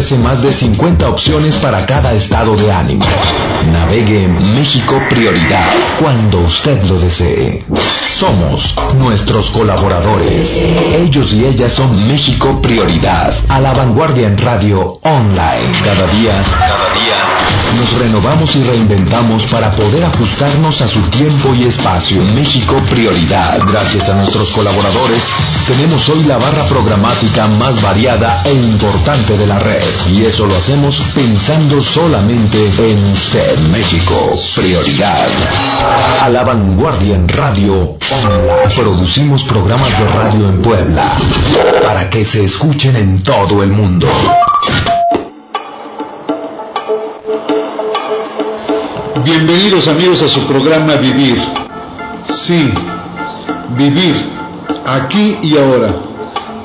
más de 50 opciones para cada estado de ánimo. Navegue México Prioridad cuando usted lo desee. Somos nuestros colaboradores. Ellos y ellas son México Prioridad. A la vanguardia en radio online. Cada día, cada día, nos renovamos y reinventamos para poder ajustarnos a su tiempo y espacio. México Prioridad. Gracias a nuestros colaboradores, tenemos hoy la barra programática más variada e importante de la red. Y eso lo hacemos pensando solamente en usted, México. Prioridad. A la vanguardia en radio online. Producimos programas de radio en Puebla para que se escuchen en todo el mundo. Bienvenidos amigos a su programa Vivir. Sí, vivir, aquí y ahora.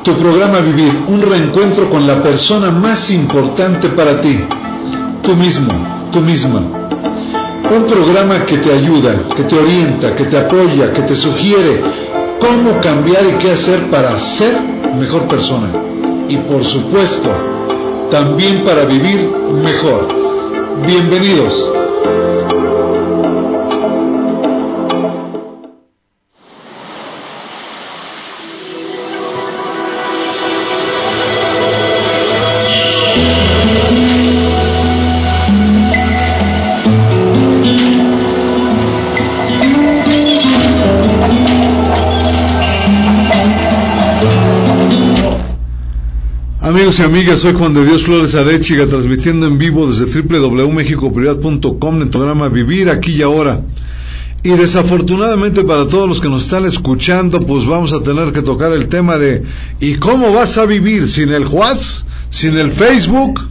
Tu programa Vivir, un reencuentro con la persona más importante para ti. Tú mismo, tú misma. Un programa que te ayuda, que te orienta, que te apoya, que te sugiere cómo cambiar y qué hacer para ser mejor persona. Y por supuesto, también para vivir mejor. Bienvenidos. Amigos y amigas, soy Juan de Dios Flores Arechiga, transmitiendo en vivo desde www.mexicoprioridad.com en el programa Vivir aquí y ahora. Y desafortunadamente para todos los que nos están escuchando, pues vamos a tener que tocar el tema de ¿y cómo vas a vivir sin el WhatsApp, sin el Facebook,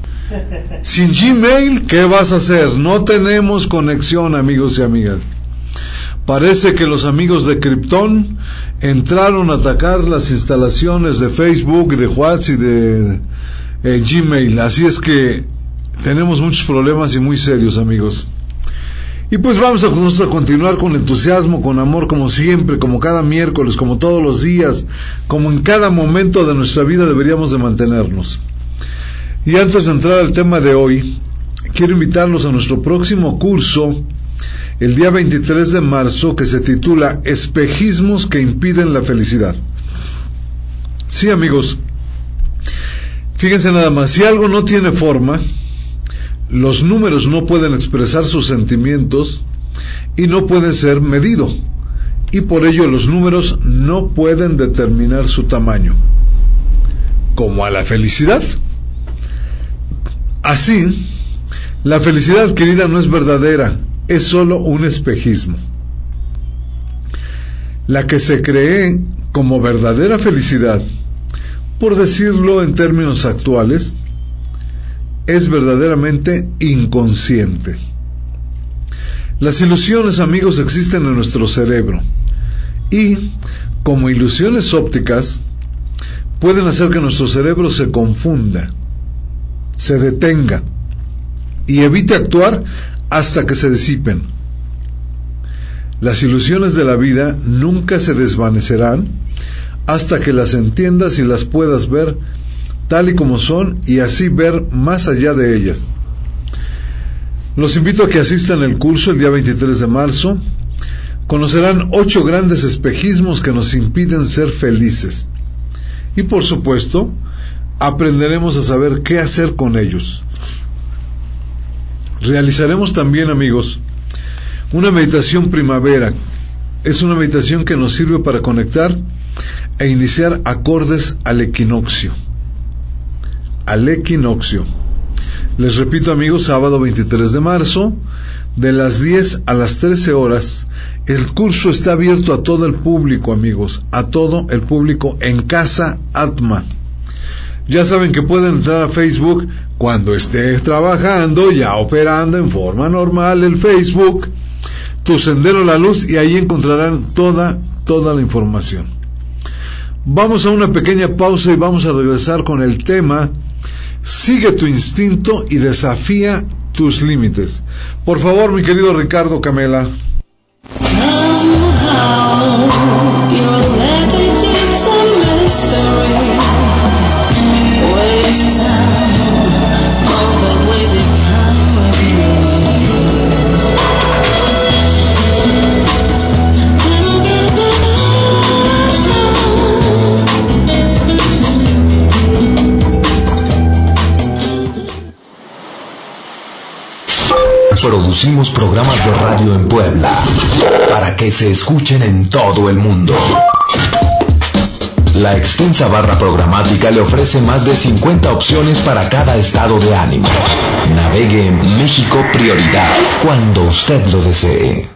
sin Gmail? ¿Qué vas a hacer? No tenemos conexión, amigos y amigas. Parece que los amigos de Krypton entraron a atacar las instalaciones de Facebook, de WhatsApp y de eh, Gmail. Así es que tenemos muchos problemas y muy serios, amigos. Y pues vamos a, vamos a continuar con entusiasmo, con amor, como siempre, como cada miércoles, como todos los días, como en cada momento de nuestra vida deberíamos de mantenernos. Y antes de entrar al tema de hoy, quiero invitarlos a nuestro próximo curso el día 23 de marzo que se titula Espejismos que impiden la felicidad. Sí, amigos, fíjense nada más, si algo no tiene forma, los números no pueden expresar sus sentimientos y no pueden ser medido, y por ello los números no pueden determinar su tamaño, como a la felicidad. Así, la felicidad querida no es verdadera, es sólo un espejismo. La que se cree como verdadera felicidad, por decirlo en términos actuales, es verdaderamente inconsciente. Las ilusiones, amigos, existen en nuestro cerebro y, como ilusiones ópticas, pueden hacer que nuestro cerebro se confunda, se detenga y evite actuar hasta que se disipen. Las ilusiones de la vida nunca se desvanecerán hasta que las entiendas y las puedas ver tal y como son y así ver más allá de ellas. Los invito a que asistan al curso el día 23 de marzo. Conocerán ocho grandes espejismos que nos impiden ser felices. Y por supuesto, aprenderemos a saber qué hacer con ellos. Realizaremos también, amigos, una meditación primavera. Es una meditación que nos sirve para conectar e iniciar acordes al equinoccio. Al equinoccio. Les repito, amigos, sábado 23 de marzo, de las 10 a las 13 horas. El curso está abierto a todo el público, amigos, a todo el público en Casa Atma. Ya saben que pueden entrar a Facebook cuando esté trabajando, ya operando en forma normal el Facebook, tu sendero a la luz y ahí encontrarán toda, toda la información. Vamos a una pequeña pausa y vamos a regresar con el tema Sigue tu instinto y desafía tus límites. Por favor, mi querido Ricardo Camela. Producimos programas de radio en Puebla para que se escuchen en todo el mundo. La extensa barra programática le ofrece más de 50 opciones para cada estado de ánimo. Navegue en México Prioridad cuando usted lo desee.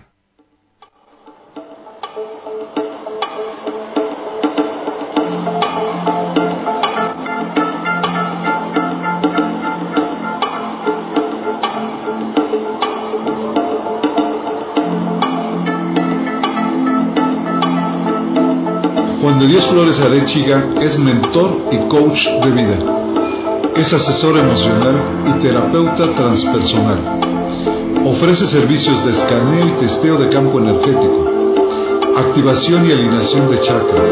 Juan de Dios Flores Arechiga es mentor y coach de vida. Es asesor emocional y terapeuta transpersonal. Ofrece servicios de escaneo y testeo de campo energético, activación y alineación de chakras.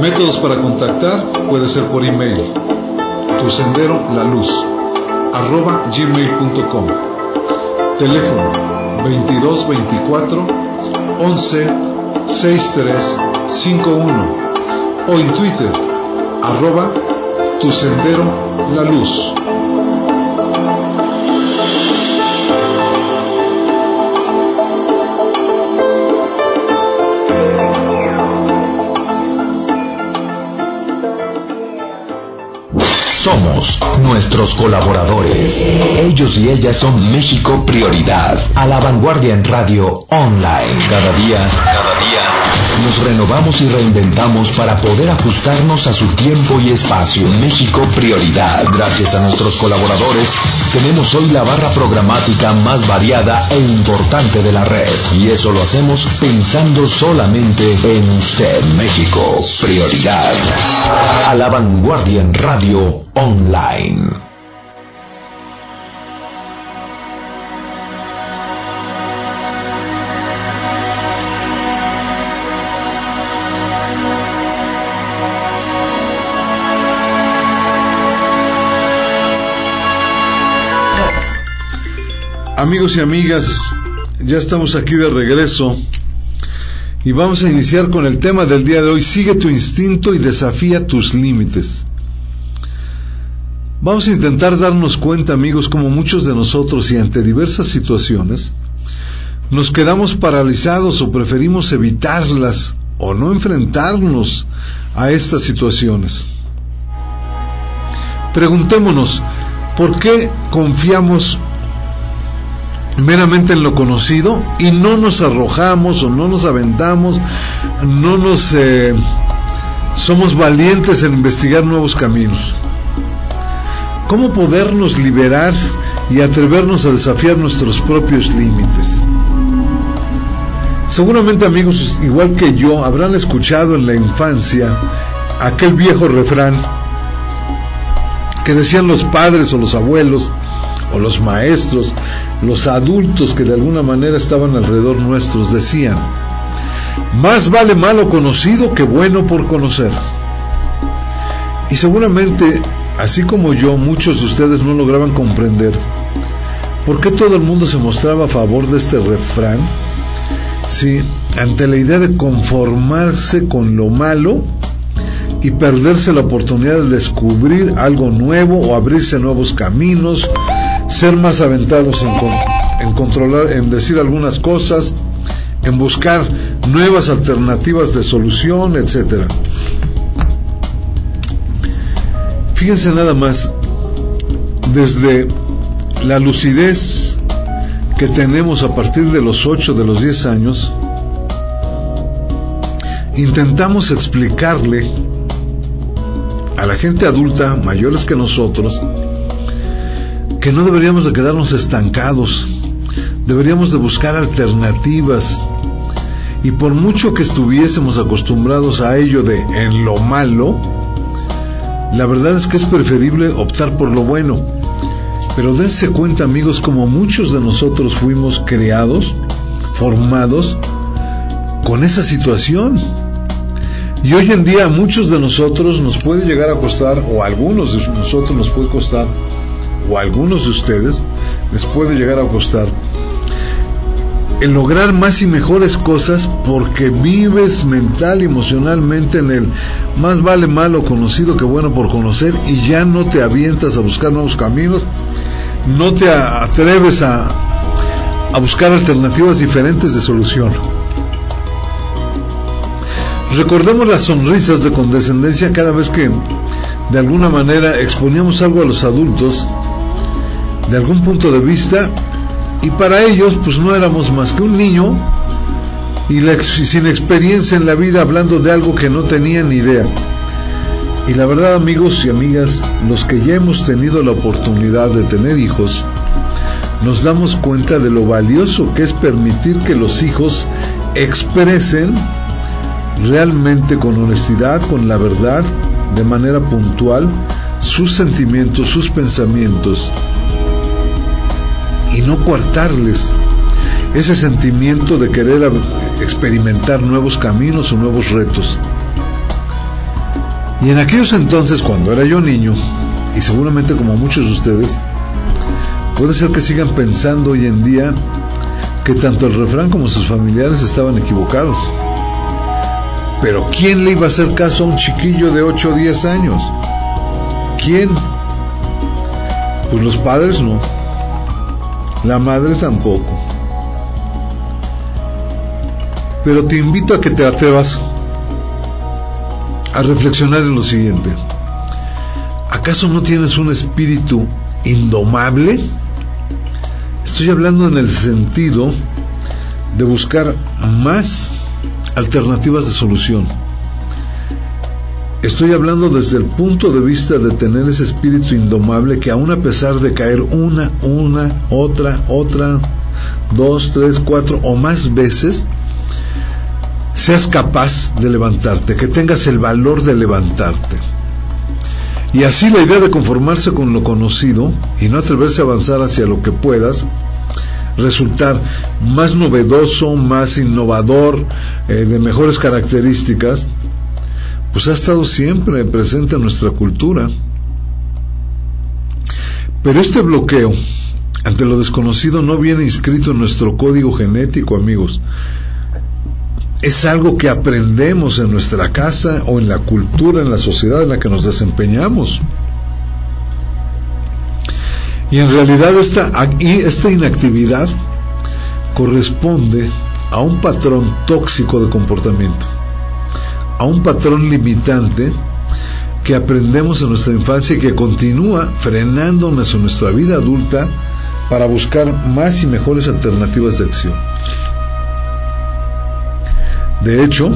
Métodos para contactar puede ser por email. Tu sendero la luz arroba gmail.com. Teléfono 2224 11 63 51 o en Twitter arroba tu sendero la luz. Somos nuestros colaboradores. Ellos y ellas son México Prioridad. A la vanguardia en radio online. Cada día, cada día. Nos renovamos y reinventamos para poder ajustarnos a su tiempo y espacio. México Prioridad. Gracias a nuestros colaboradores, tenemos hoy la barra programática más variada e importante de la red. Y eso lo hacemos pensando solamente en usted. México Prioridad. A la vanguardia en radio online. Amigos y amigas, ya estamos aquí de regreso y vamos a iniciar con el tema del día de hoy. Sigue tu instinto y desafía tus límites. Vamos a intentar darnos cuenta, amigos, como muchos de nosotros y ante diversas situaciones, nos quedamos paralizados o preferimos evitarlas o no enfrentarnos a estas situaciones. Preguntémonos, ¿por qué confiamos meramente en lo conocido y no nos arrojamos o no nos aventamos, no nos eh, somos valientes en investigar nuevos caminos. ¿Cómo podernos liberar y atrevernos a desafiar nuestros propios límites? Seguramente amigos, igual que yo, habrán escuchado en la infancia aquel viejo refrán que decían los padres o los abuelos o los maestros, los adultos que de alguna manera estaban alrededor nuestros, decían, más vale malo conocido que bueno por conocer. Y seguramente, así como yo, muchos de ustedes no lograban comprender por qué todo el mundo se mostraba a favor de este refrán, si ante la idea de conformarse con lo malo y perderse la oportunidad de descubrir algo nuevo o abrirse nuevos caminos, ser más aventados en, en controlar, en decir algunas cosas, en buscar nuevas alternativas de solución, etcétera. Fíjense nada más, desde la lucidez que tenemos a partir de los 8, de los 10 años, intentamos explicarle a la gente adulta, mayores que nosotros, que no deberíamos de quedarnos estancados, deberíamos de buscar alternativas y por mucho que estuviésemos acostumbrados a ello de en lo malo, la verdad es que es preferible optar por lo bueno. Pero dense cuenta amigos como muchos de nosotros fuimos creados, formados con esa situación. Y hoy en día a muchos de nosotros nos puede llegar a costar, o a algunos de nosotros nos puede costar, o a algunos de ustedes les puede llegar a costar el lograr más y mejores cosas porque vives mental y emocionalmente en el más vale malo conocido que bueno por conocer y ya no te avientas a buscar nuevos caminos no te atreves a, a buscar alternativas diferentes de solución. Recordemos las sonrisas de condescendencia cada vez que de alguna manera exponíamos algo a los adultos de algún punto de vista y para ellos pues no éramos más que un niño y sin experiencia en la vida hablando de algo que no tenían ni idea. Y la verdad amigos y amigas, los que ya hemos tenido la oportunidad de tener hijos, nos damos cuenta de lo valioso que es permitir que los hijos expresen realmente con honestidad, con la verdad, de manera puntual, sus sentimientos, sus pensamientos, y no coartarles ese sentimiento de querer experimentar nuevos caminos o nuevos retos. Y en aquellos entonces, cuando era yo niño, y seguramente como muchos de ustedes, puede ser que sigan pensando hoy en día que tanto el refrán como sus familiares estaban equivocados. Pero ¿quién le iba a hacer caso a un chiquillo de 8 o 10 años? ¿Quién? Pues los padres no. La madre tampoco. Pero te invito a que te atrevas a reflexionar en lo siguiente. ¿Acaso no tienes un espíritu indomable? Estoy hablando en el sentido de buscar más alternativas de solución. Estoy hablando desde el punto de vista de tener ese espíritu indomable que aún a pesar de caer una, una, otra, otra, dos, tres, cuatro o más veces, seas capaz de levantarte, que tengas el valor de levantarte. Y así la idea de conformarse con lo conocido y no atreverse a avanzar hacia lo que puedas, resultar más novedoso, más innovador, eh, de mejores características, pues ha estado siempre presente en nuestra cultura. Pero este bloqueo ante lo desconocido no viene inscrito en nuestro código genético, amigos. Es algo que aprendemos en nuestra casa o en la cultura, en la sociedad en la que nos desempeñamos. Y en realidad esta, esta inactividad corresponde a un patrón tóxico de comportamiento, a un patrón limitante que aprendemos en nuestra infancia y que continúa frenándonos en nuestra vida adulta para buscar más y mejores alternativas de acción. De hecho,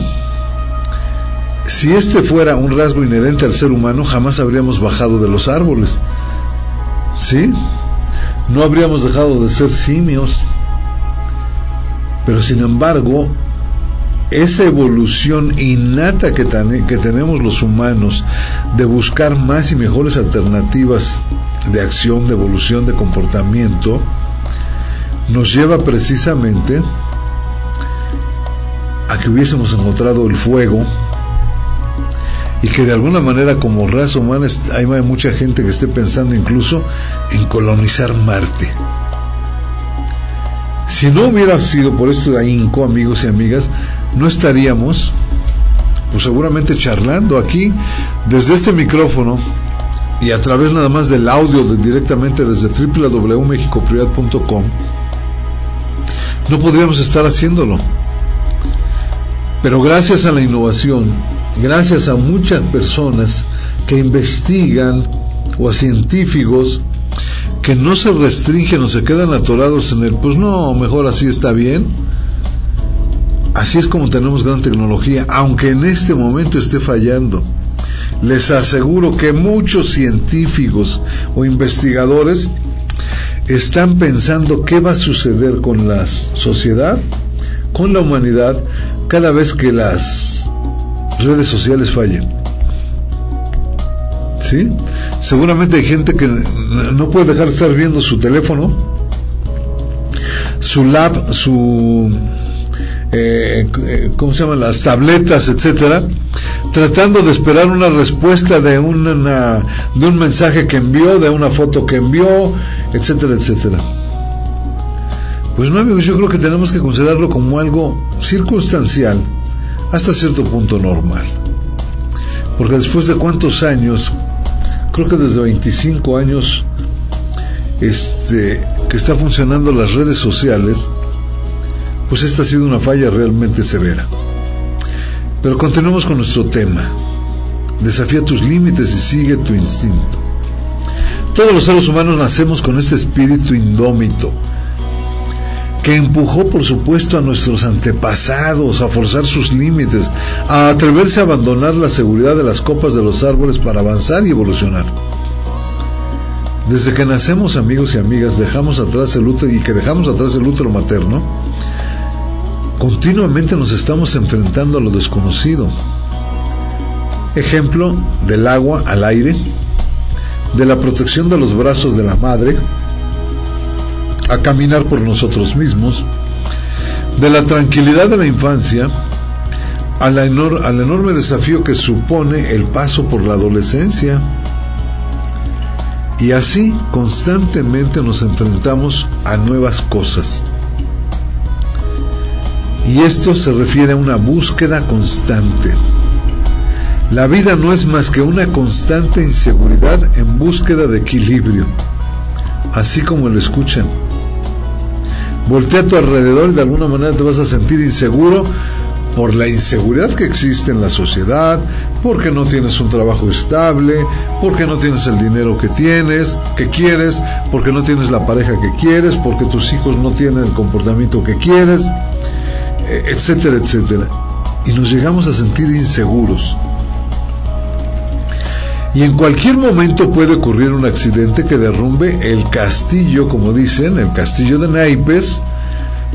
si este fuera un rasgo inherente al ser humano, jamás habríamos bajado de los árboles, ¿Sí? No habríamos dejado de ser simios. Pero sin embargo, esa evolución innata que, tenemos los humanos de buscar más y mejores alternativas de acción, de evolución, de comportamiento, nos lleva precisamente a que hubiésemos encontrado el fuego y que de alguna manera como raza humana hay mucha gente que esté pensando incluso en colonizar Marte. Si no hubiera sido por esto de ahínco, amigos y amigas, no estaríamos, pues seguramente charlando aquí desde este micrófono y a través nada más del audio directamente desde www.mexicoprioridad.com, no podríamos estar haciéndolo. Pero gracias a la innovación, gracias a muchas personas que investigan o a científicos que no se restringen o se quedan atorados en el, pues no, mejor así está bien. Así es como tenemos gran tecnología, aunque en este momento esté fallando. Les aseguro que muchos científicos o investigadores están pensando qué va a suceder con la sociedad, con la humanidad, cada vez que las redes sociales fallen. ¿Sí? Seguramente hay gente que no puede dejar de estar viendo su teléfono, su lab, su eh, ¿cómo se llaman? Las tabletas, etcétera, tratando de esperar una respuesta de una, de un mensaje que envió, de una foto que envió, etcétera, etcétera. Pues no, amigos, yo creo que tenemos que considerarlo como algo circunstancial, hasta cierto punto normal. Porque después de cuántos años, creo que desde 25 años, este, que está funcionando las redes sociales, pues esta ha sido una falla realmente severa. Pero continuemos con nuestro tema. Desafía tus límites y sigue tu instinto. Todos los seres humanos nacemos con este espíritu indómito, que empujó por supuesto a nuestros antepasados a forzar sus límites, a atreverse a abandonar la seguridad de las copas de los árboles para avanzar y evolucionar. Desde que nacemos amigos y amigas dejamos atrás el útero y que dejamos atrás el útero materno, continuamente nos estamos enfrentando a lo desconocido. Ejemplo del agua al aire, de la protección de los brazos de la madre, a caminar por nosotros mismos, de la tranquilidad de la infancia, al, enorme desafío que supone el paso por la adolescencia, y así constantemente nos enfrentamos a nuevas cosas. Y esto se refiere a una búsqueda constante. La vida no es más que una constante inseguridad en búsqueda de equilibrio, así como lo escuchan. Voltea a tu alrededor y de alguna manera te vas a sentir inseguro por la inseguridad que existe en la sociedad, porque no tienes un trabajo estable, porque no tienes el dinero que tienes, que quieres, porque no tienes la pareja que quieres, porque tus hijos no tienen el comportamiento que quieres, etcétera, etcétera. Y nos llegamos a sentir inseguros. Y en cualquier momento puede ocurrir un accidente que derrumbe el castillo, como dicen, el castillo de naipes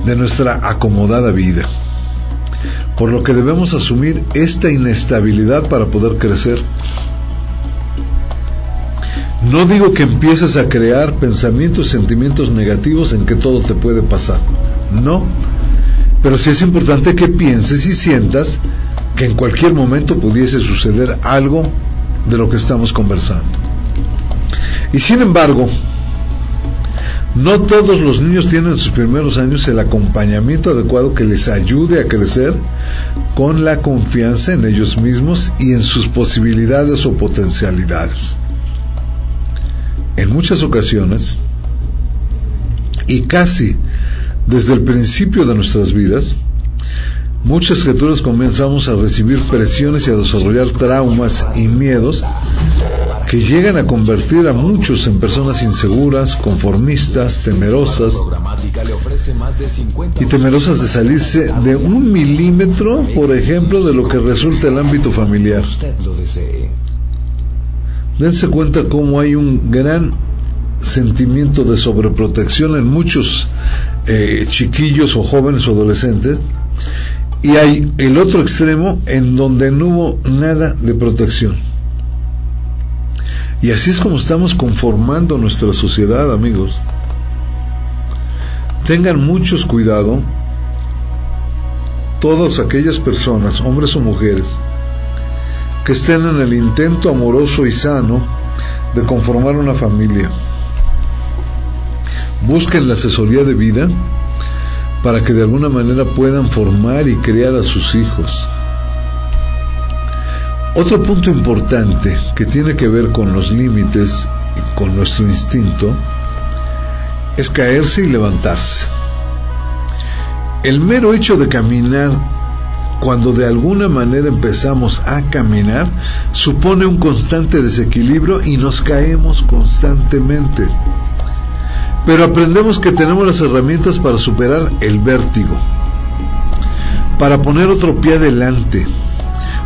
de nuestra acomodada vida por lo que debemos asumir esta inestabilidad para poder crecer. No digo que empieces a crear pensamientos, sentimientos negativos en que todo te puede pasar, no, pero sí es importante que pienses y sientas que en cualquier momento pudiese suceder algo de lo que estamos conversando. Y sin embargo, no todos los niños tienen en sus primeros años el acompañamiento adecuado que les ayude a crecer con la confianza en ellos mismos y en sus posibilidades o potencialidades. En muchas ocasiones, y casi desde el principio de nuestras vidas, muchas criaturas comenzamos a recibir presiones y a desarrollar traumas y miedos que llegan a convertir a muchos en personas inseguras, conformistas, temerosas y temerosas de salirse de un milímetro, por ejemplo, de lo que resulta el ámbito familiar. Dense cuenta cómo hay un gran sentimiento de sobreprotección en muchos eh, chiquillos o jóvenes o adolescentes y hay el otro extremo en donde no hubo nada de protección y así es como estamos conformando nuestra sociedad, amigos. Tengan muchos cuidado todas aquellas personas, hombres o mujeres, que estén en el intento amoroso y sano de conformar una familia. Busquen la asesoría de vida para que de alguna manera puedan formar y criar a sus hijos. Otro punto importante que tiene que ver con los límites y con nuestro instinto es caerse y levantarse. El mero hecho de caminar, cuando de alguna manera empezamos a caminar, supone un constante desequilibrio y nos caemos constantemente. Pero aprendemos que tenemos las herramientas para superar el vértigo, para poner otro pie adelante,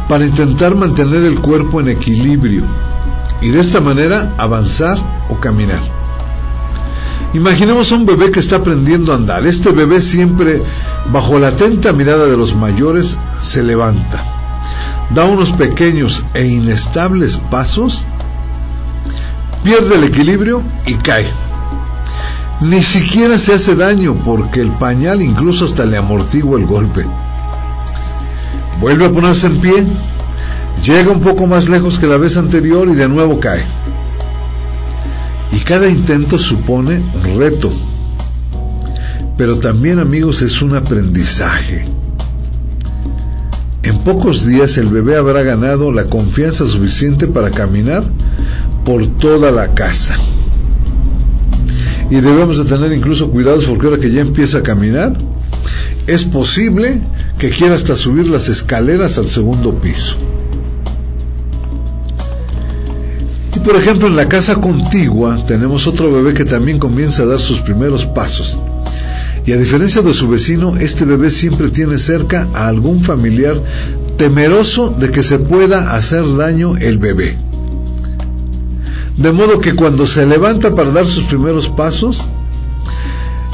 para intentar mantener el cuerpo en equilibrio y de esta manera avanzar o caminar. Imaginemos a un bebé que está aprendiendo a andar. Este bebé siempre, bajo la atenta mirada de los mayores, se levanta, da unos pequeños e inestables pasos, pierde el equilibrio y cae. Ni siquiera se hace daño porque el pañal incluso hasta le amortigua el golpe vuelve a ponerse en pie, llega un poco más lejos que la vez anterior y de nuevo cae. Y cada intento supone un reto. Pero también amigos es un aprendizaje. En pocos días el bebé habrá ganado la confianza suficiente para caminar por toda la casa. Y debemos de tener incluso cuidados porque ahora que ya empieza a caminar, es posible que quiera hasta subir las escaleras al segundo piso. Y por ejemplo, en la casa contigua tenemos otro bebé que también comienza a dar sus primeros pasos. Y a diferencia de su vecino, este bebé siempre tiene cerca a algún familiar temeroso de que se pueda hacer daño el bebé. De modo que cuando se levanta para dar sus primeros pasos,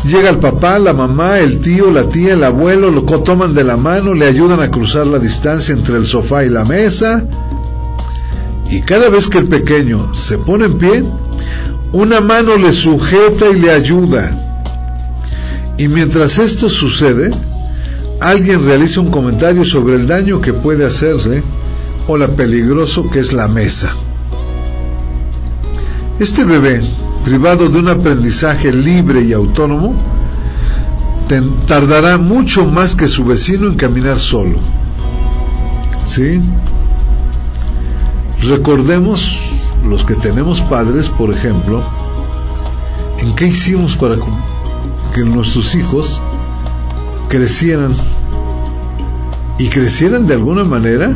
llega el papá, la mamá, el tío, la tía, el abuelo, lo toman de la mano, le ayudan a cruzar la distancia entre el sofá y la mesa. Y cada vez que el pequeño se pone en pie, una mano le sujeta y le ayuda. Y mientras esto sucede, alguien realiza un comentario sobre el daño que puede hacerle o la peligroso que es la mesa. Este bebé, privado de un aprendizaje libre y autónomo, tardará mucho más que su vecino en caminar solo. ¿Sí? Recordemos los que tenemos padres, por ejemplo, en qué hicimos para que nuestros hijos crecieran y crecieran de alguna manera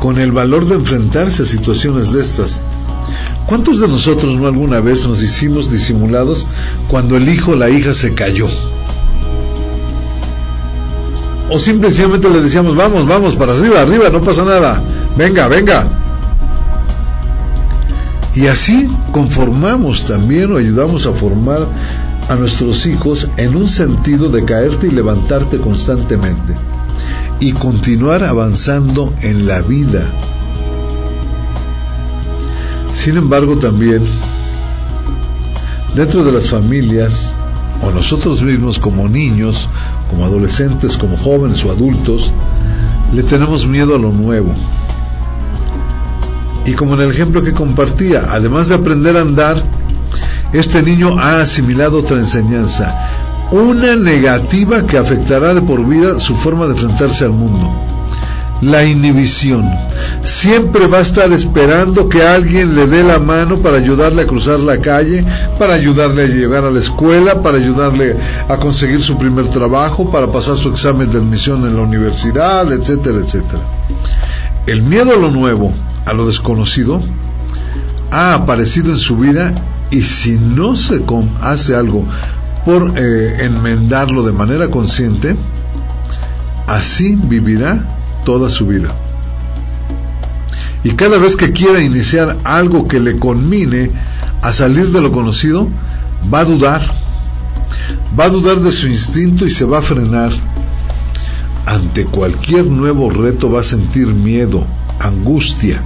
con el valor de enfrentarse a situaciones de estas ¿Cuántos de nosotros no alguna vez nos hicimos disimulados cuando el hijo o la hija se cayó? O simplemente le decíamos, vamos, vamos, para arriba, arriba, no pasa nada, venga, venga. Y así conformamos también o ayudamos a formar a nuestros hijos en un sentido de caerte y levantarte constantemente y continuar avanzando en la vida sin embargo, también dentro de las familias, o nosotros mismos como niños, como adolescentes, como jóvenes o adultos, le tenemos miedo a lo nuevo. Y como en el ejemplo que compartía, además de aprender a andar, este niño ha asimilado otra enseñanza, una negativa que afectará de por vida su forma de enfrentarse al mundo la inhibición. Siempre va a estar esperando que alguien le dé la mano para ayudarle a cruzar la calle, para ayudarle a llegar a la escuela, para ayudarle a conseguir su primer trabajo, para pasar su examen de admisión en la universidad, etcétera, etcétera. El miedo a lo nuevo, a lo desconocido, ha aparecido en su vida y si no se hace algo por eh, enmendarlo de manera consciente, así vivirá toda su vida. Y cada vez que quiera iniciar algo que le conmine a salir de lo conocido, va a dudar. Va a dudar de su instinto y se va a frenar. Ante cualquier nuevo reto va a sentir miedo, angustia,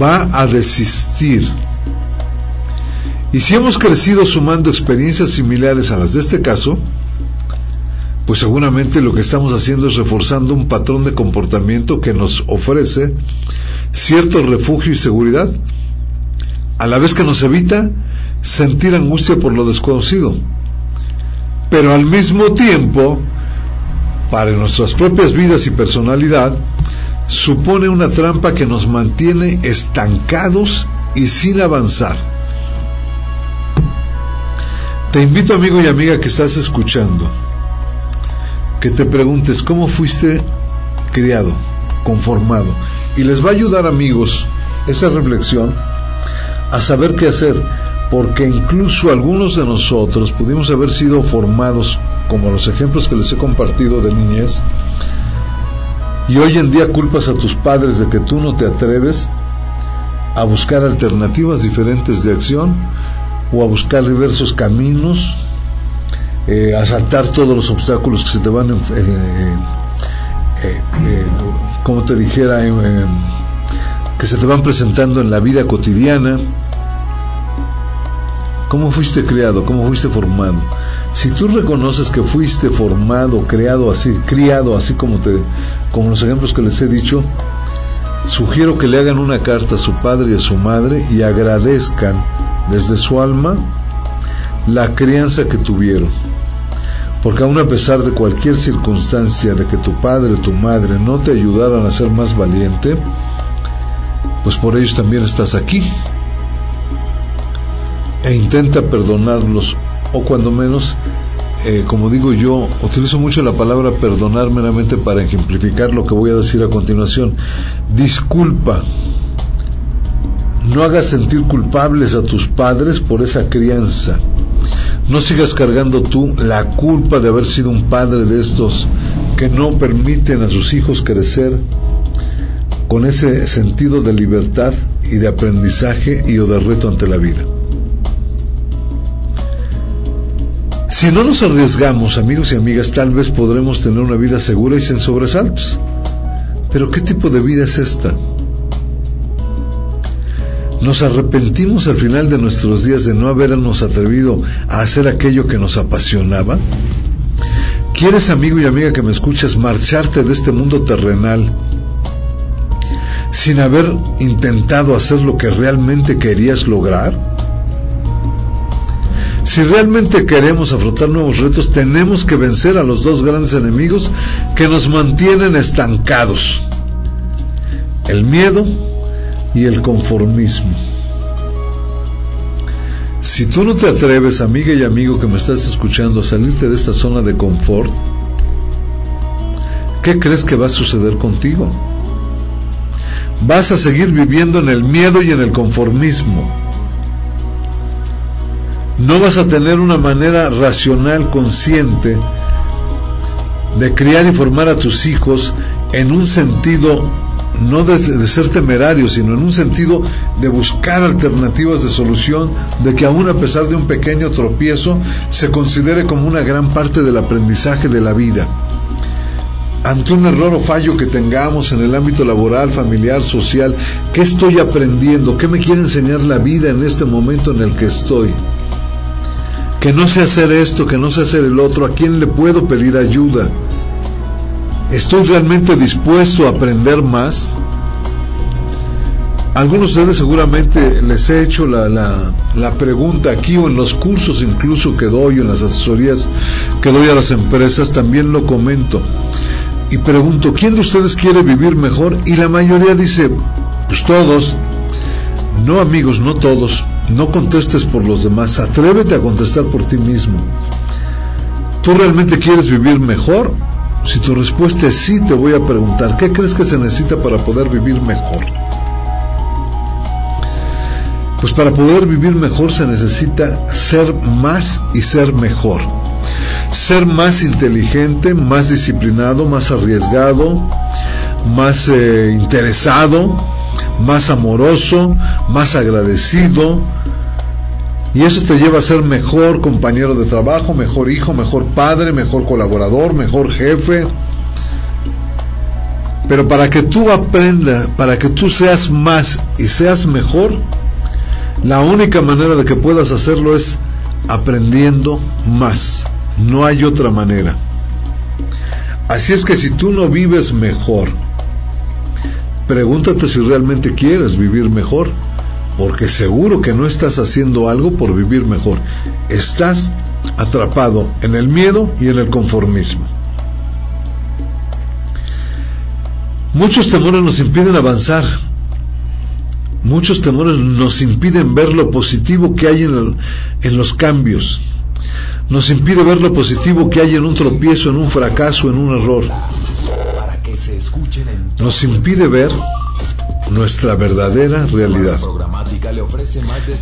va a desistir. Y si hemos crecido sumando experiencias similares a las de este caso, pues seguramente lo que estamos haciendo es reforzando un patrón de comportamiento que nos ofrece cierto refugio y seguridad, a la vez que nos evita sentir angustia por lo desconocido. Pero al mismo tiempo, para nuestras propias vidas y personalidad, supone una trampa que nos mantiene estancados y sin avanzar. Te invito amigo y amiga que estás escuchando que te preguntes cómo fuiste criado, conformado. Y les va a ayudar amigos esa reflexión a saber qué hacer, porque incluso algunos de nosotros pudimos haber sido formados, como los ejemplos que les he compartido de niñez, y hoy en día culpas a tus padres de que tú no te atreves a buscar alternativas diferentes de acción o a buscar diversos caminos eh, asaltar todos los obstáculos que se te van, eh, como te dijera, que se te van presentando en la vida cotidiana. ¿Cómo fuiste creado? ¿Cómo fuiste formado? Si tú reconoces que fuiste formado, creado así, criado así como te, como los ejemplos que les he dicho, sugiero que le hagan una carta a su padre y a su madre y agradezcan desde su alma la crianza que tuvieron porque aun a pesar de cualquier circunstancia de que tu padre o tu madre no te ayudaran a ser más valiente, pues por ellos también estás aquí. e intenta perdonarlos, o cuando menos, eh, como digo yo, utilizo mucho la palabra perdonar meramente para ejemplificar lo que voy a decir a continuación. Disculpa. No hagas sentir culpables a tus padres por esa crianza. No sigas cargando tú la culpa de haber sido un padre de estos que no permiten a sus hijos crecer con ese sentido de libertad y de aprendizaje y o de reto ante la vida. Si no nos arriesgamos, amigos y amigas, tal vez podremos tener una vida segura y sin sobresaltos. Pero ¿qué tipo de vida es esta? Nos arrepentimos al final de nuestros días de no habernos atrevido a hacer aquello que nos apasionaba. ¿Quieres, amigo y amiga que me escuchas, marcharte de este mundo terrenal sin haber intentado hacer lo que realmente querías lograr? Si realmente queremos afrontar nuevos retos, tenemos que vencer a los dos grandes enemigos que nos mantienen estancados. El miedo y el conformismo. Si tú no te atreves, amiga y amigo que me estás escuchando, a salirte de esta zona de confort, ¿qué crees que va a suceder contigo? Vas a seguir viviendo en el miedo y en el conformismo no vas a tener una manera racional, consciente, de criar y formar a tus hijos en un sentido no de, ser temerario, sino en un sentido de buscar alternativas de solución, de que aún a pesar de un pequeño tropiezo, se considere como una gran parte del aprendizaje de la vida. Ante un error o fallo que tengamos en el ámbito laboral, familiar, social, ¿qué estoy aprendiendo? ¿Qué me quiere enseñar la vida en este momento en el que estoy? que no sé hacer esto, que no sé hacer el otro, ¿a quién le puedo pedir ayuda? ¿Estoy realmente dispuesto a aprender más? Algunos de ustedes seguramente les he hecho la, la, pregunta aquí o en los cursos incluso que doy, en las asesorías que doy a las empresas, también lo comento. Y pregunto, ¿quién de ustedes quiere vivir mejor? Y la mayoría dice, pues todos. No amigos, no todos. No contestes por los demás, atrévete a contestar por ti mismo. ¿Tú realmente quieres vivir mejor? Si tu respuesta es sí, te voy a preguntar, ¿qué crees que se necesita para poder vivir mejor? Pues para poder vivir mejor se necesita ser más y ser mejor. Ser más inteligente, más disciplinado, más arriesgado, más eh, interesado, más amoroso, más agradecido. Y eso te lleva a ser mejor compañero de trabajo, mejor hijo, mejor padre, mejor colaborador, mejor jefe. Pero para que tú aprendas, para que tú seas más y seas mejor, la única manera de que puedas hacerlo es aprendiendo más. No hay otra manera. Así es que si tú no vives mejor, Pregúntate si realmente quieres vivir mejor, porque seguro que no estás haciendo algo por vivir mejor. Estás atrapado en el miedo y en el conformismo. Muchos temores nos impiden avanzar. Muchos temores nos impiden ver lo positivo que hay en, en los cambios. Nos impide ver lo positivo que hay en un tropiezo, en un fracaso, en un error nos impide ver nuestra verdadera realidad.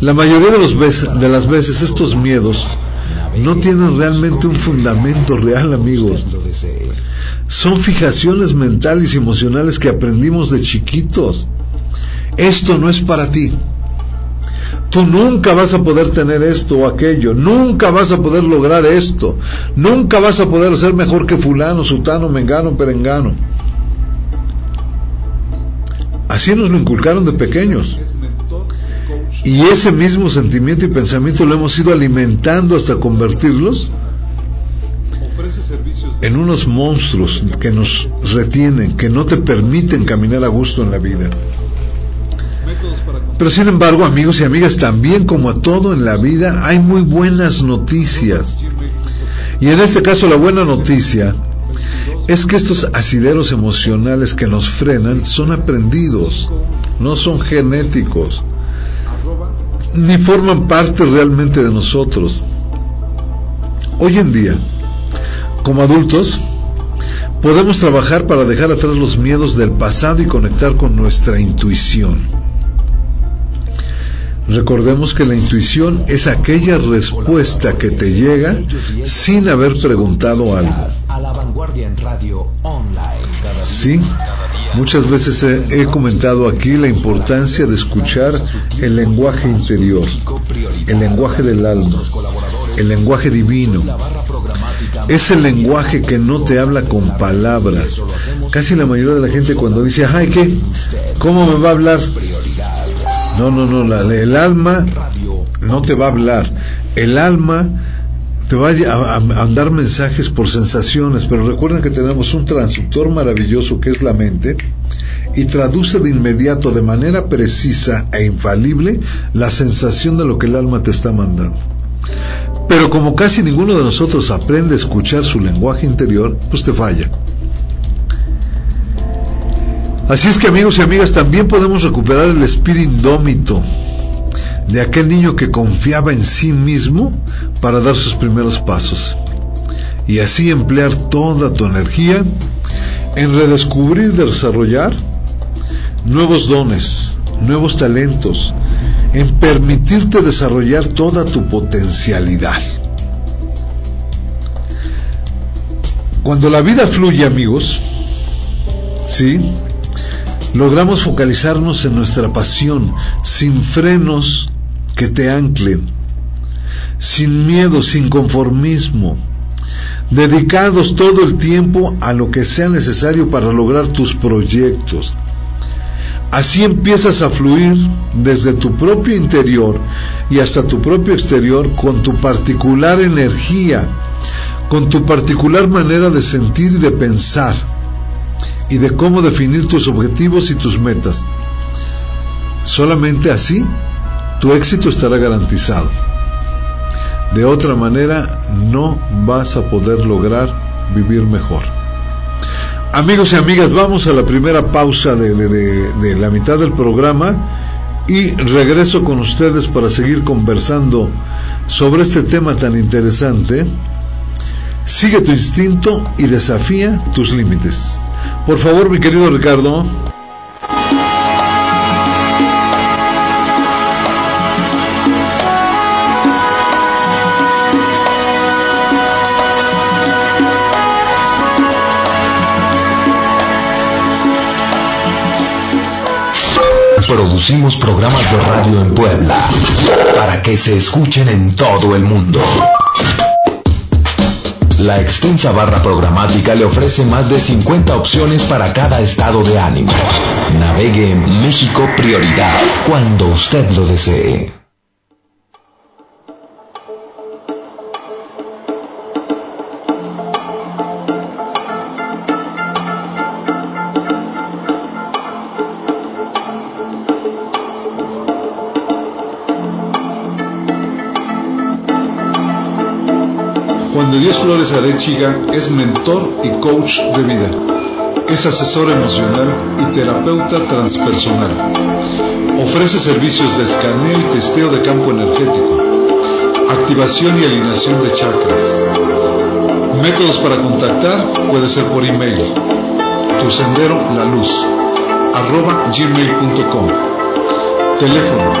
La mayoría de, los de las veces estos miedos no tienen realmente un fundamento real, amigos. Son fijaciones mentales y emocionales que aprendimos de chiquitos. Esto no es para ti. Tú nunca vas a poder tener esto o aquello, nunca vas a poder lograr esto, nunca vas a poder ser mejor que fulano, sutano, mengano, perengano. Así nos lo inculcaron de pequeños. Y ese mismo sentimiento y pensamiento lo hemos ido alimentando hasta convertirlos en unos monstruos que nos retienen, que no te permiten caminar a gusto en la vida. Pero sin embargo, amigos y amigas, también como a todo en la vida, hay muy buenas noticias. Y en este caso la buena noticia es que estos asideros emocionales que nos frenan son aprendidos, no son genéticos. ni forman parte realmente de nosotros. Hoy en día, como adultos, podemos trabajar para dejar atrás los miedos del pasado y conectar con nuestra intuición. Recordemos que la intuición es aquella respuesta que te llega sin haber preguntado algo. Sí, muchas veces he, comentado aquí la importancia de escuchar el lenguaje interior, el lenguaje del alma, el lenguaje divino. Es el lenguaje que no te habla con palabras. Casi la mayoría de la gente cuando dice, ay, ¿qué? ¿Cómo me va a hablar? No, no, no, la, el alma no te va a hablar. El alma te va a, mandar mensajes por sensaciones, pero recuerden que tenemos un transductor maravilloso que es la mente y traduce de inmediato, de manera precisa e infalible, la sensación de lo que el alma te está mandando. Pero como casi ninguno de nosotros aprende a escuchar su lenguaje interior, pues te falla. Así es que amigos y amigas, también podemos recuperar el espíritu indómito de aquel niño que confiaba en sí mismo para dar sus primeros pasos. Y así emplear toda tu energía en redescubrir y desarrollar nuevos dones, nuevos talentos, en permitirte desarrollar toda tu potencialidad. Cuando la vida fluye, amigos, ¿sí? logramos focalizarnos en nuestra pasión, sin frenos que te anclen, sin miedo, sin conformismo, dedicados todo el tiempo a lo que sea necesario para lograr tus proyectos. Así empiezas a fluir desde tu propio interior y hasta tu propio exterior con tu particular energía, con tu particular manera de sentir y de pensar y de cómo definir tus objetivos y tus metas. Solamente así tu éxito estará garantizado. De otra manera no vas a poder lograr vivir mejor. Amigos y amigas, vamos a la primera pausa de, de la mitad del programa y regreso con ustedes para seguir conversando sobre este tema tan interesante. Sigue tu instinto y desafía tus límites. Por favor, mi querido Ricardo. Producimos programas de radio en Puebla para que se escuchen en todo el mundo. La extensa barra programática le ofrece más de 50 opciones para cada estado de ánimo. Navegue en México Prioridad cuando usted lo desee. Dios Flores Arechiga es mentor y coach de vida. Es asesor emocional y terapeuta transpersonal. Ofrece servicios de escaneo y testeo de campo energético, activación y alineación de chakras. Métodos para contactar puede ser por email. Tu sendero la luz arroba gmail.com teléfono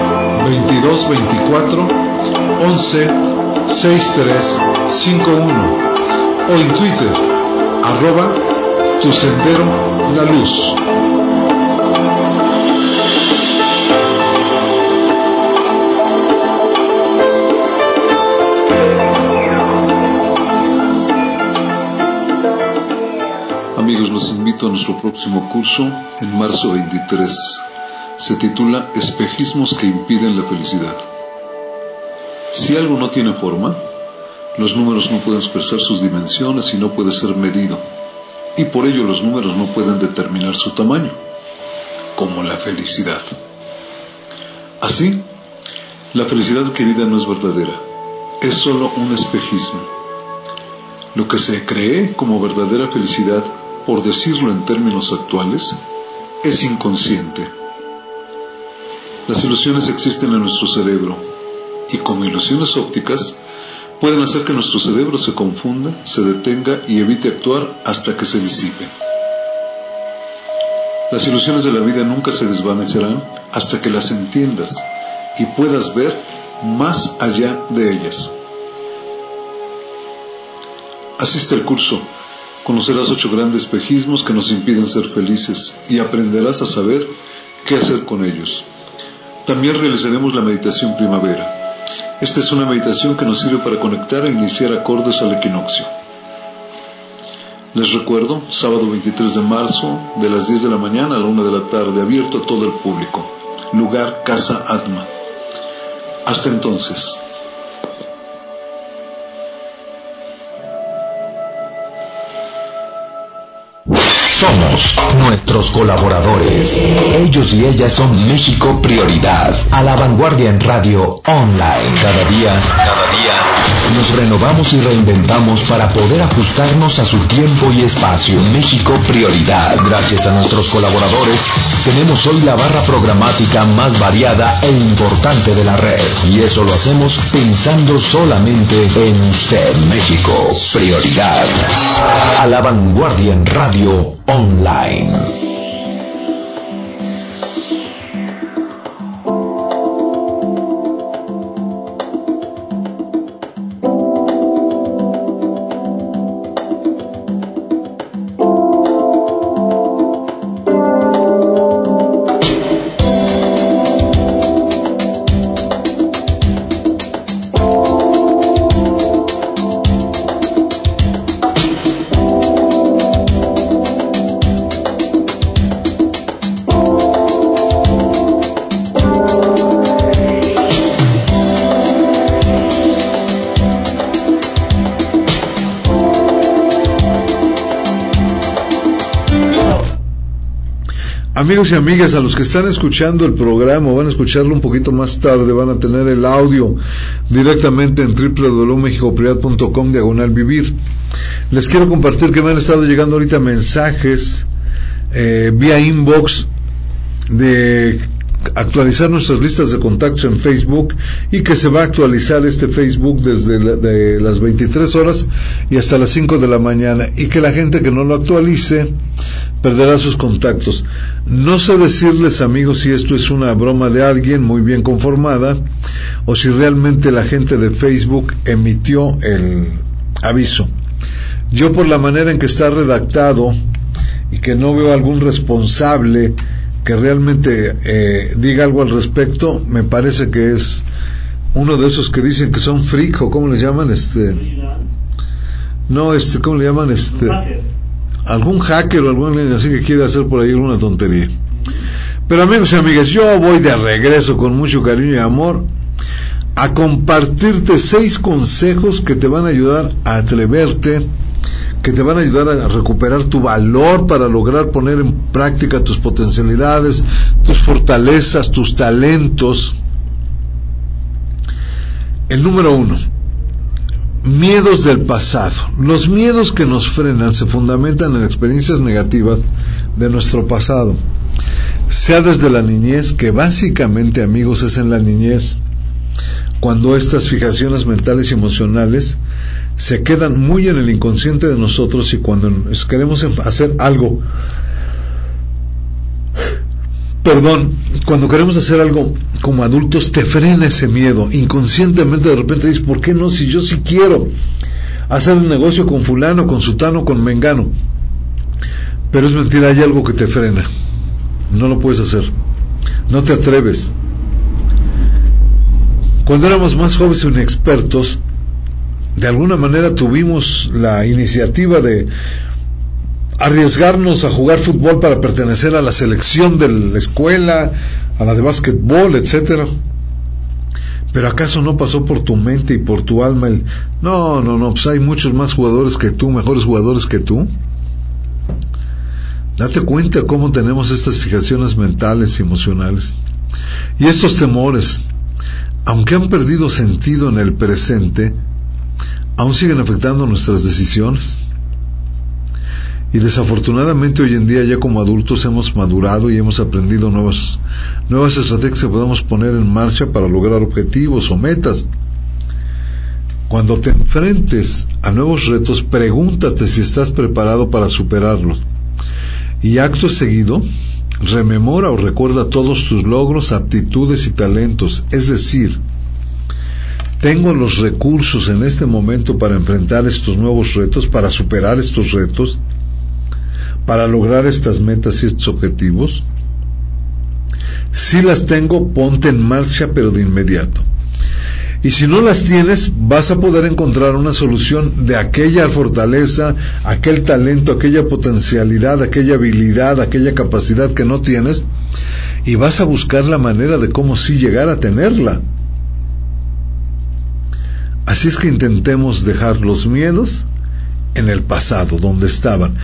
2224 11 6351 o en Twitter arroba tu sendero la luz. Amigos, los invito a nuestro próximo curso en marzo 23. Se titula Espejismos que impiden la felicidad. Si algo no tiene forma, los números no pueden expresar sus dimensiones y no puede ser medido. Y por ello los números no pueden determinar su tamaño, como la felicidad. Así, la felicidad querida no es verdadera, es solo un espejismo. Lo que se cree como verdadera felicidad, por decirlo en términos actuales, es inconsciente Las ilusiones existen en nuestro cerebro y como ilusiones ópticas pueden hacer que nuestro cerebro se confunda, se detenga y evite actuar hasta que se disipen. Las ilusiones de la vida nunca se desvanecerán hasta que las entiendas y puedas ver más allá de ellas. Asiste al curso, conocerás ocho grandes espejismos que nos impiden ser felices y aprenderás a saber qué hacer con ellos. También realizaremos la meditación primavera. Esta es una meditación que nos sirve para conectar e iniciar acordes al equinoccio. Les recuerdo, sábado 23 de marzo, de las 10 de la mañana a la 1 de la tarde, abierto a todo el público. Lugar Casa Atma. Hasta entonces. Somos nuestros colaboradores. Ellos y ellas son México Prioridad. A la vanguardia en radio online. Cada día, cada día. Nos renovamos y reinventamos para poder ajustarnos a su tiempo y espacio. México Prioridad. Gracias a nuestros colaboradores, tenemos hoy la barra programática más variada e importante de la red. Y eso lo hacemos pensando solamente en usted. México Prioridad. A la vanguardia en radio online. próxima. Amigos y amigas, a los que están escuchando el programa, van a escucharlo un poquito más tarde, van a tener el audio directamente en www.mexicoprivat.com diagonal vivir. Les quiero compartir que me han estado llegando ahorita mensajes eh, vía inbox de actualizar nuestras listas de contactos en Facebook y que se va a actualizar este Facebook desde de las 23 horas y hasta las 5 de la mañana y que la gente que no lo actualice perderá sus contactos. No sé decirles, amigos, si esto es una broma de alguien muy bien conformada o si realmente la gente de Facebook emitió el aviso. Yo por la manera en que está redactado y que no veo algún responsable que realmente eh, diga algo al respecto, me parece que es uno de esos que dicen que son freak o cómo le llaman este no este cómo le llaman este algún hacker o algún así que quiere hacer por ahí alguna tontería. Pero amigos y amigas, yo voy de regreso con mucho cariño y amor a compartirte seis consejos que te van a ayudar a atreverte, que te van a ayudar a recuperar tu valor para lograr poner en práctica tus potencialidades, tus fortalezas, tus talentos. El número uno, Miedos del pasado. Los miedos que nos frenan se fundamentan en experiencias negativas de nuestro pasado. Sea desde la niñez, que básicamente amigos es en la niñez, cuando estas fijaciones mentales y emocionales se quedan muy en el inconsciente de nosotros y cuando queremos hacer algo perdón, cuando queremos hacer algo como adultos, te frena ese miedo. Inconscientemente de repente dices, ¿por qué no? Si yo sí quiero hacer un negocio con fulano, con sutano, con mengano. Pero es mentira, hay algo que te frena. No lo puedes hacer. No te atreves. Cuando éramos más jóvenes y inexpertos, de alguna manera tuvimos la iniciativa de arriesgarnos a jugar fútbol para pertenecer a la selección de la escuela, a la de básquetbol, etcétera. Pero acaso no pasó por tu mente y por tu alma el no, no, no, pues hay muchos más jugadores que tú, mejores jugadores que tú. Date cuenta cómo tenemos estas fijaciones mentales y emocionales. Y estos temores, aunque han perdido sentido en el presente, aún siguen afectando nuestras decisiones Y desafortunadamente hoy en día ya como adultos hemos madurado y hemos aprendido nuevas, nuevas estrategias que podemos poner en marcha para lograr objetivos o metas. Cuando te enfrentes a nuevos retos, pregúntate si estás preparado para superarlos. Y acto seguido, rememora o recuerda todos tus logros, aptitudes y talentos. Es decir, tengo los recursos en este momento para enfrentar estos nuevos retos, para superar estos retos, para lograr estas metas y estos objetivos. Si las tengo, ponte en marcha, pero de inmediato. Y si no las tienes, vas a poder encontrar una solución de aquella fortaleza, aquel talento, aquella potencialidad, aquella habilidad, aquella capacidad que no tienes, y vas a buscar la manera de cómo sí llegar a tenerla. Así es que intentemos dejar los miedos en el pasado, donde estaban,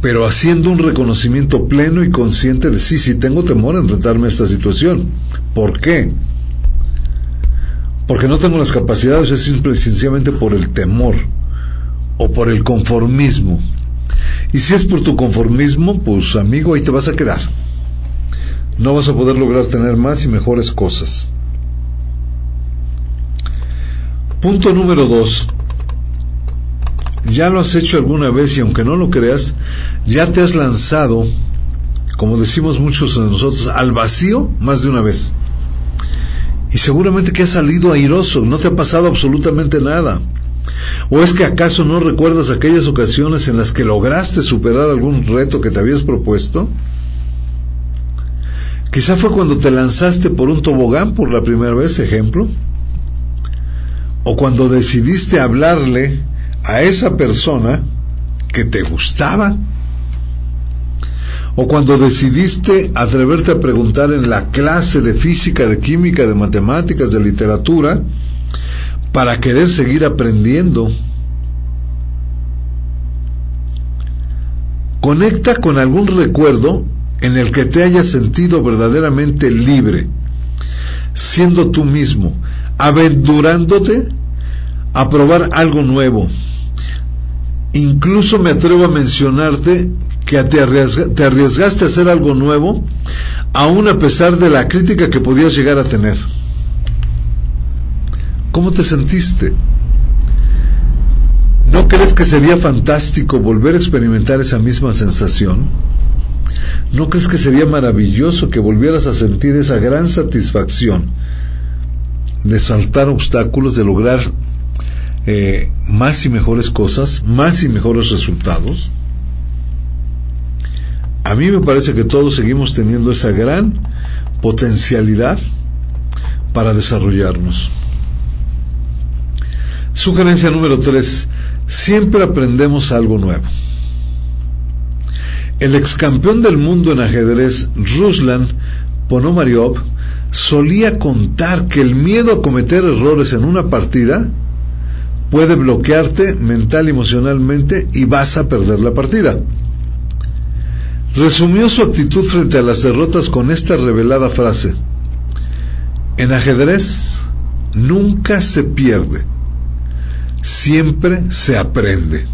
pero haciendo un reconocimiento pleno y consciente de sí, sí tengo temor a enfrentarme a esta situación. ¿Por qué? porque no tengo las capacidades, es simple y sencillamente por el temor o por el conformismo. Y si es por tu conformismo, pues amigo, ahí te vas a quedar. No vas a poder lograr tener más y mejores cosas. Punto número dos. Ya lo has hecho alguna vez y aunque no lo creas, ya te has lanzado, como decimos muchos de nosotros, al vacío más de una vez y seguramente que has salido airoso, no te ha pasado absolutamente nada. ¿O es que acaso no recuerdas aquellas ocasiones en las que lograste superar algún reto que te habías propuesto? Quizá fue cuando te lanzaste por un tobogán por la primera vez, ejemplo. O cuando decidiste hablarle a esa persona que te gustaba o cuando decidiste atreverte a preguntar en la clase de física, de química, de matemáticas, de literatura, para querer seguir aprendiendo. Conecta con algún recuerdo en el que te hayas sentido verdaderamente libre, siendo tú mismo, aventurándote a probar algo nuevo. Incluso me atrevo a mencionarte que te, arriesgaste a hacer algo nuevo, aún a pesar de la crítica que podías llegar a tener. ¿Cómo te sentiste? ¿No crees que sería fantástico volver a experimentar esa misma sensación? ¿No crees que sería maravilloso que volvieras a sentir esa gran satisfacción de saltar obstáculos, de lograr eh, más y mejores cosas, más y mejores resultados? A mí me parece que todos seguimos teniendo esa gran potencialidad para desarrollarnos. Sugerencia número 3. Siempre aprendemos algo nuevo. El ex campeón del mundo en ajedrez, Ruslan Ponomariov, solía contar que el miedo a cometer errores en una partida puede bloquearte mental y emocionalmente y vas a perder la partida. Resumió su actitud frente a las derrotas con esta revelada frase. En ajedrez nunca se pierde, siempre se aprende.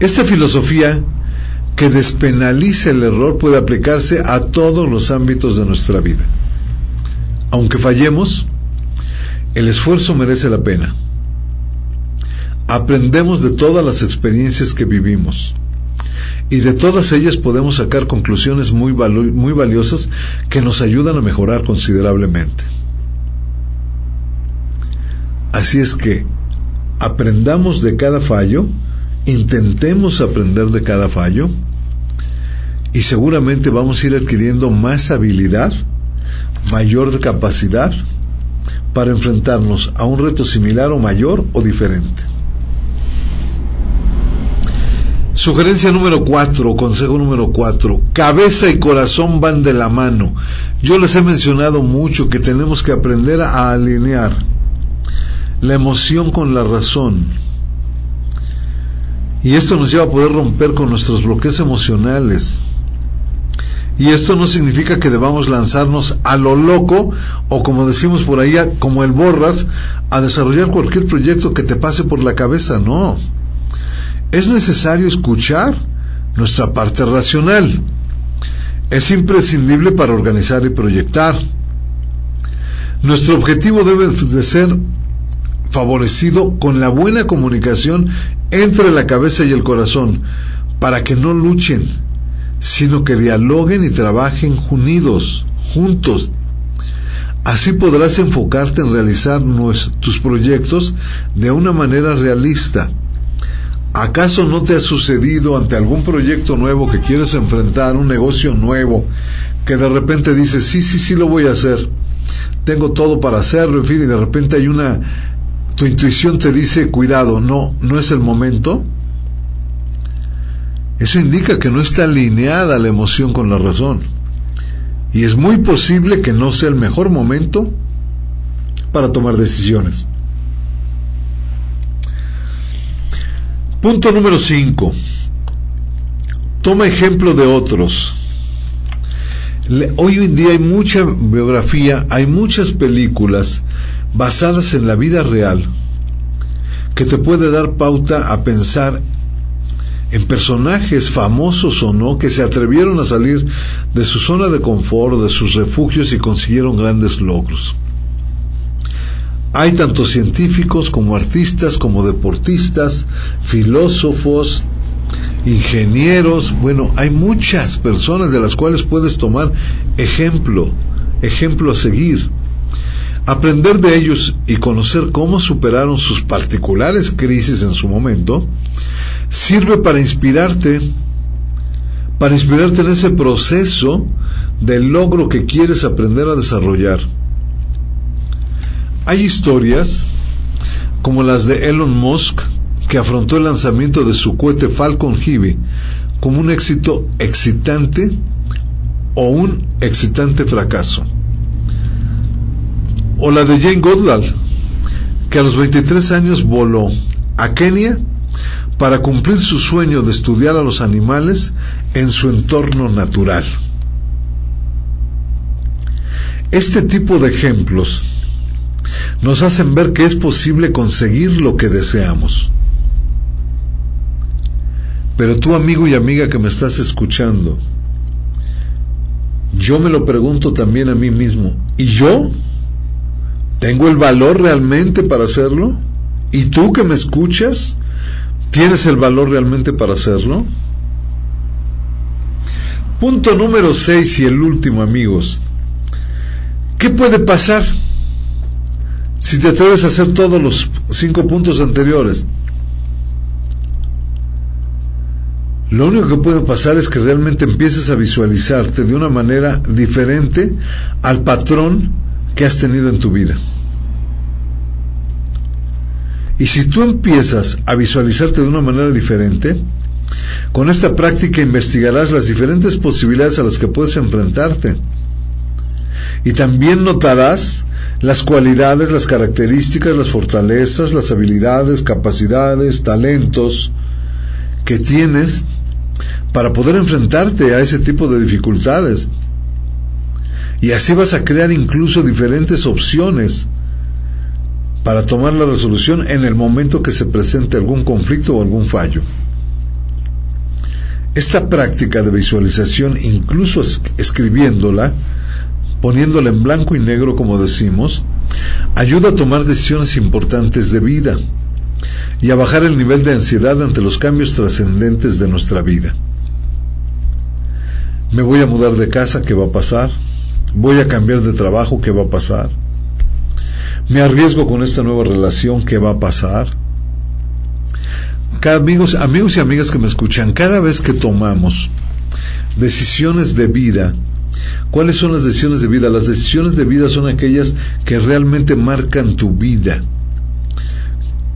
Esta filosofía que despenaliza el error puede aplicarse a todos los ámbitos de nuestra vida. Aunque fallemos, el esfuerzo merece la pena. Aprendemos de todas las experiencias que vivimos y de todas ellas podemos sacar conclusiones muy, valiosas que nos ayudan a mejorar considerablemente. Así es que aprendamos de cada fallo, intentemos aprender de cada fallo y seguramente vamos a ir adquiriendo más habilidad, mayor capacidad para enfrentarnos a un reto similar o mayor o diferente. Sugerencia número cuatro, consejo número cuatro, cabeza y corazón van de la mano. Yo les he mencionado mucho que tenemos que aprender a alinear la emoción con la razón. Y esto nos lleva a poder romper con nuestros bloqueos emocionales. Y esto no significa que debamos lanzarnos a lo loco o como decimos por ahí, como el borras, a desarrollar cualquier proyecto que te pase por la cabeza, no es necesario escuchar nuestra parte racional. Es imprescindible para organizar y proyectar. Nuestro objetivo debe de ser favorecido con la buena comunicación entre la cabeza y el corazón, para que no luchen, sino que dialoguen y trabajen unidos, juntos. Así podrás enfocarte en realizar tus proyectos de una manera realista. ¿Acaso no te ha sucedido ante algún proyecto nuevo que quieres enfrentar, un negocio nuevo, que de repente dices, sí, sí, sí lo voy a hacer, tengo todo para hacerlo, en fin, y de repente hay una, tu intuición te dice, cuidado, no, no es el momento? Eso indica que no está alineada la emoción con la razón. Y es muy posible que no sea el mejor momento para tomar decisiones. Punto número 5. Toma ejemplo de otros. Hoy en día hay mucha biografía, hay muchas películas basadas en la vida real que te puede dar pauta a pensar en personajes famosos o no que se atrevieron a salir de su zona de confort, de sus refugios y consiguieron grandes logros. Hay tanto científicos como artistas, como deportistas, filósofos, ingenieros, bueno, hay muchas personas de las cuales puedes tomar ejemplo, ejemplo a seguir. Aprender de ellos y conocer cómo superaron sus particulares crisis en su momento sirve para inspirarte, para inspirarte en ese proceso del logro que quieres aprender a desarrollar. Hay historias como las de Elon Musk, que afrontó el lanzamiento de su cohete Falcon Heavy como un éxito excitante o un excitante fracaso. O la de Jane Goodall, que a los 23 años voló a Kenia para cumplir su sueño de estudiar a los animales en su entorno natural. Este tipo de ejemplos nos hacen ver que es posible conseguir lo que deseamos. Pero tú amigo y amiga que me estás escuchando, yo me lo pregunto también a mí mismo, ¿y yo? ¿Tengo el valor realmente para hacerlo? ¿Y tú que me escuchas? ¿Tienes el valor realmente para hacerlo? Punto número 6 y el último, amigos. ¿Qué puede pasar si te atreves a hacer todos los cinco puntos anteriores? Lo único que puede pasar es que realmente empieces a visualizarte de una manera diferente al patrón que has tenido en tu vida. Y si tú empiezas a visualizarte de una manera diferente, con esta práctica investigarás las diferentes posibilidades a las que puedes enfrentarte. Y también notarás las cualidades, las características, las fortalezas, las habilidades, capacidades, talentos que tienes para poder enfrentarte a ese tipo de dificultades. Y así vas a crear incluso diferentes opciones para tomar la resolución en el momento que se presente algún conflicto o algún fallo. Esta práctica de visualización, incluso escribiéndola, poniéndola en blanco y negro como decimos, ayuda a tomar decisiones importantes de vida y a bajar el nivel de ansiedad ante los cambios trascendentes de nuestra vida. Me voy a mudar de casa, ¿qué va a pasar? Voy a cambiar de trabajo, ¿qué va a pasar? me arriesgo con esta nueva relación, ¿qué va a pasar? amigos, amigos y amigas que me escuchan, cada vez que tomamos decisiones de vida, ¿cuáles son las decisiones de vida? Las decisiones de vida son aquellas que realmente marcan tu vida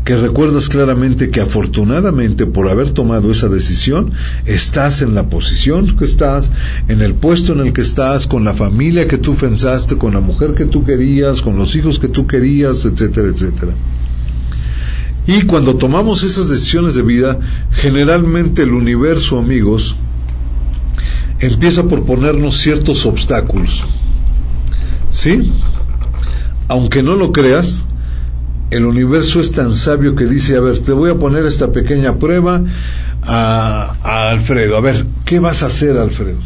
que recuerdas claramente que afortunadamente por haber tomado esa decisión, estás en la posición que estás, en el puesto en el que estás, con la familia que tú pensaste, con la mujer que tú querías, con los hijos que tú querías, etcétera, etcétera. Y cuando tomamos esas decisiones de vida, generalmente el universo, amigos, empieza por ponernos ciertos obstáculos. ¿Sí? Aunque no lo creas, el universo es tan sabio que dice, a ver, te voy a poner esta pequeña prueba a, Alfredo. A ver, ¿qué vas a hacer, Alfredo?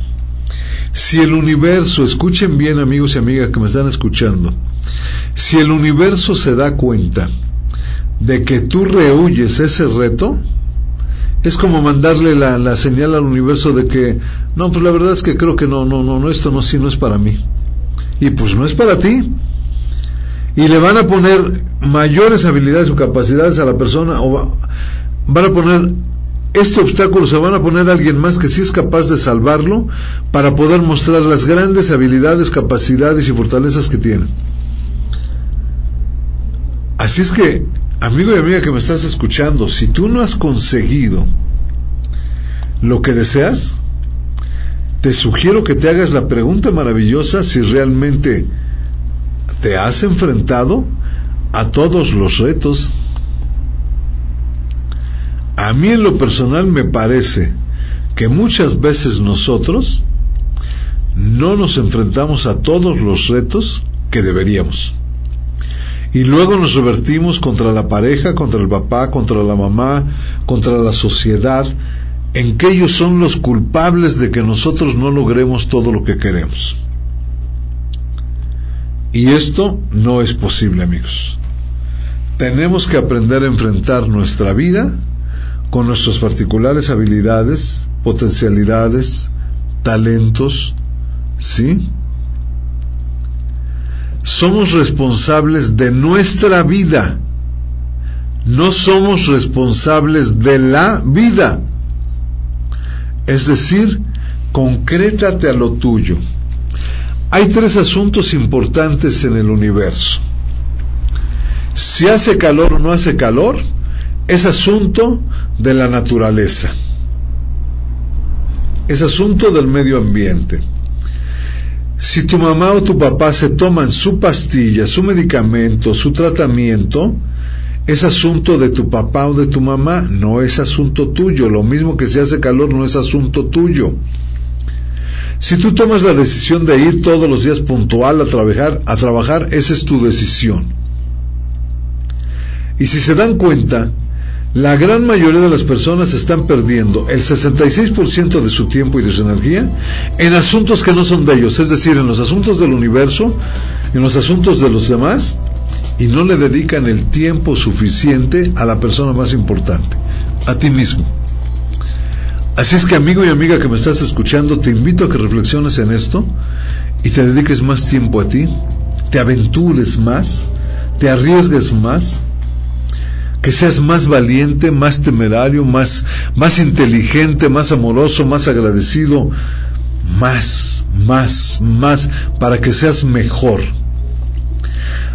Si el universo, escuchen bien amigos y amigas que me están escuchando, si el universo se da cuenta de que tú rehuyes ese reto, es como mandarle la, la, señal al universo de que, no, pues la verdad es que creo que no, no, no, no, esto no, sí, no es para mí. Y pues no es para ti. Y le van a poner mayores habilidades o capacidades a la persona, o van a poner este obstáculo, se van a poner a alguien más que sí es capaz de salvarlo para poder mostrar las grandes habilidades, capacidades y fortalezas que tiene. Así es que Amigo y amiga que me estás escuchando, si tú no has conseguido lo que deseas, te sugiero que te hagas la pregunta maravillosa si realmente te has enfrentado a todos los retos. A mí en lo personal me parece que muchas veces nosotros no nos enfrentamos a todos los retos que deberíamos y luego nos revertimos contra la pareja, contra el papá, contra la mamá, contra la sociedad, en que ellos son los culpables de que nosotros no logremos todo lo que queremos. Y esto no es posible, amigos. Tenemos que aprender a enfrentar nuestra vida con nuestras particulares habilidades, potencialidades, talentos, ¿sí? somos responsables de nuestra vida. No somos responsables de la vida. Es decir, concrétate a lo tuyo. Hay tres asuntos importantes en el universo. Si hace calor o no hace calor, es asunto de la naturaleza. Es asunto del medio ambiente. Si tu mamá o tu papá se toman su pastilla, su medicamento, su tratamiento, es asunto de tu papá o de tu mamá, no es asunto tuyo. Lo mismo que si hace calor no es asunto tuyo. Si tú tomas la decisión de ir todos los días puntual a trabajar, a trabajar, esa es tu decisión. Y si se dan cuenta, la gran mayoría de las personas están perdiendo el 66% de su tiempo y de su energía en asuntos que no son de ellos, es decir, en los asuntos del universo, en los asuntos de los demás, y no le dedican el tiempo suficiente a la persona más importante, a ti mismo. Así es que amigo y amiga que me estás escuchando, te invito a que reflexiones en esto y te dediques más tiempo a ti, te aventures más, te arriesgues más, que seas más valiente, más temerario, más, más inteligente, más amoroso, más agradecido, más, más, más, para que seas mejor.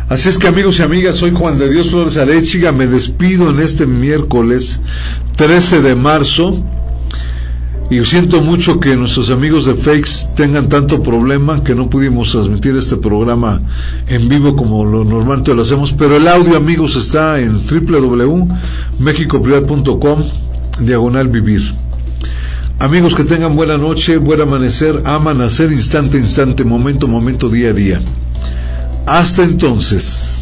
Así es que amigos y amigas, soy Juan de Dios Flores Arechiga, me despido en este miércoles 13 de marzo y siento mucho que nuestros amigos de Fakes tengan tanto problema que no pudimos transmitir este programa en vivo como lo normalmente lo hacemos, pero el audio, amigos, está en www.mexicoprivat.com diagonal vivir. Amigos, que tengan buena noche, buen amanecer, aman hacer instante instante, momento momento, día a día. Hasta entonces.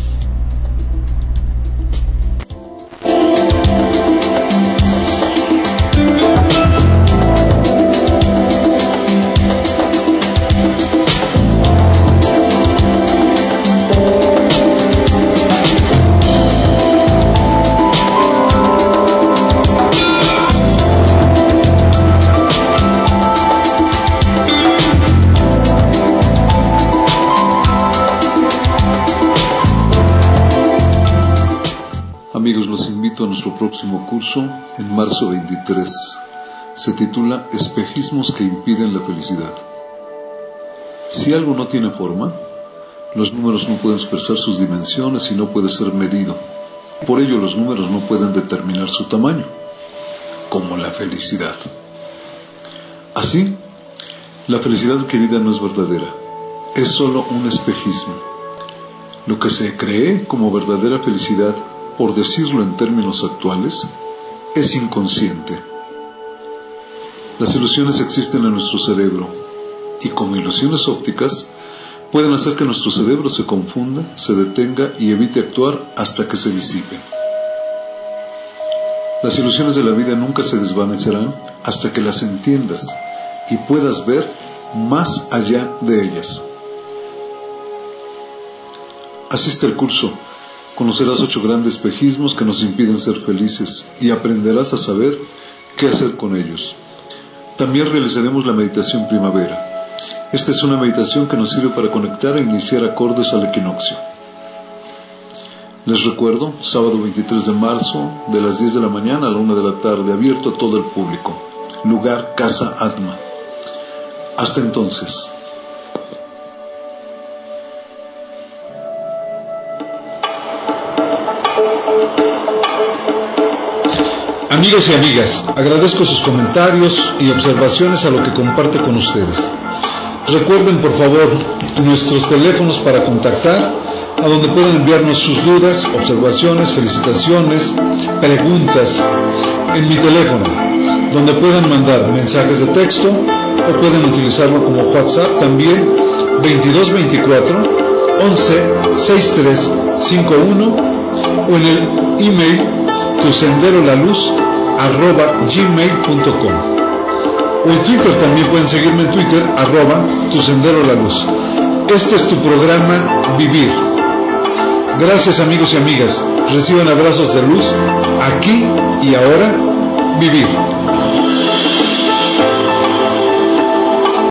Curso en marzo 23. Se titula Espejismos que impiden la felicidad. Si algo no tiene forma, los números no pueden expresar sus dimensiones y no puede ser medido. Por ello los números no pueden determinar su tamaño, como la felicidad. Así, la felicidad querida no es verdadera, es solo un espejismo. Lo que se cree como verdadera felicidad por decirlo en términos actuales, es inconsciente. Las ilusiones existen en nuestro cerebro y como ilusiones ópticas pueden hacer que nuestro cerebro se confunda, se detenga y evite actuar hasta que se disipen. Las ilusiones de la vida nunca se desvanecerán hasta que las entiendas y puedas ver más allá de ellas. Asiste al curso, conocerás ocho grandes espejismos que nos impiden ser felices y aprenderás a saber qué hacer con ellos. También realizaremos la meditación primavera esta es una meditación que nos sirve para conectar e iniciar acordes al equinoccio. Les recuerdo, sábado 23 de marzo, de las 10 de la mañana a la 1 de la tarde, abierto a todo el público. Lugar Casa Atma. Hasta entonces. Amigos y amigas, agradezco sus comentarios y observaciones a lo que comparto con ustedes. Recuerden por favor nuestros teléfonos para contactar, a donde pueden enviarnos sus dudas, observaciones, felicitaciones, preguntas en mi teléfono, donde pueden mandar mensajes de texto o pueden utilizarlo como WhatsApp también 2224 11 6351 o en el email tu sendero la luz arroba gmail.com o en Twitter también pueden seguirme en Twitter, arroba tu sendero la luz. Este es tu programa Vivir. Gracias amigos y amigas. Reciban abrazos de luz aquí y ahora. Vivir.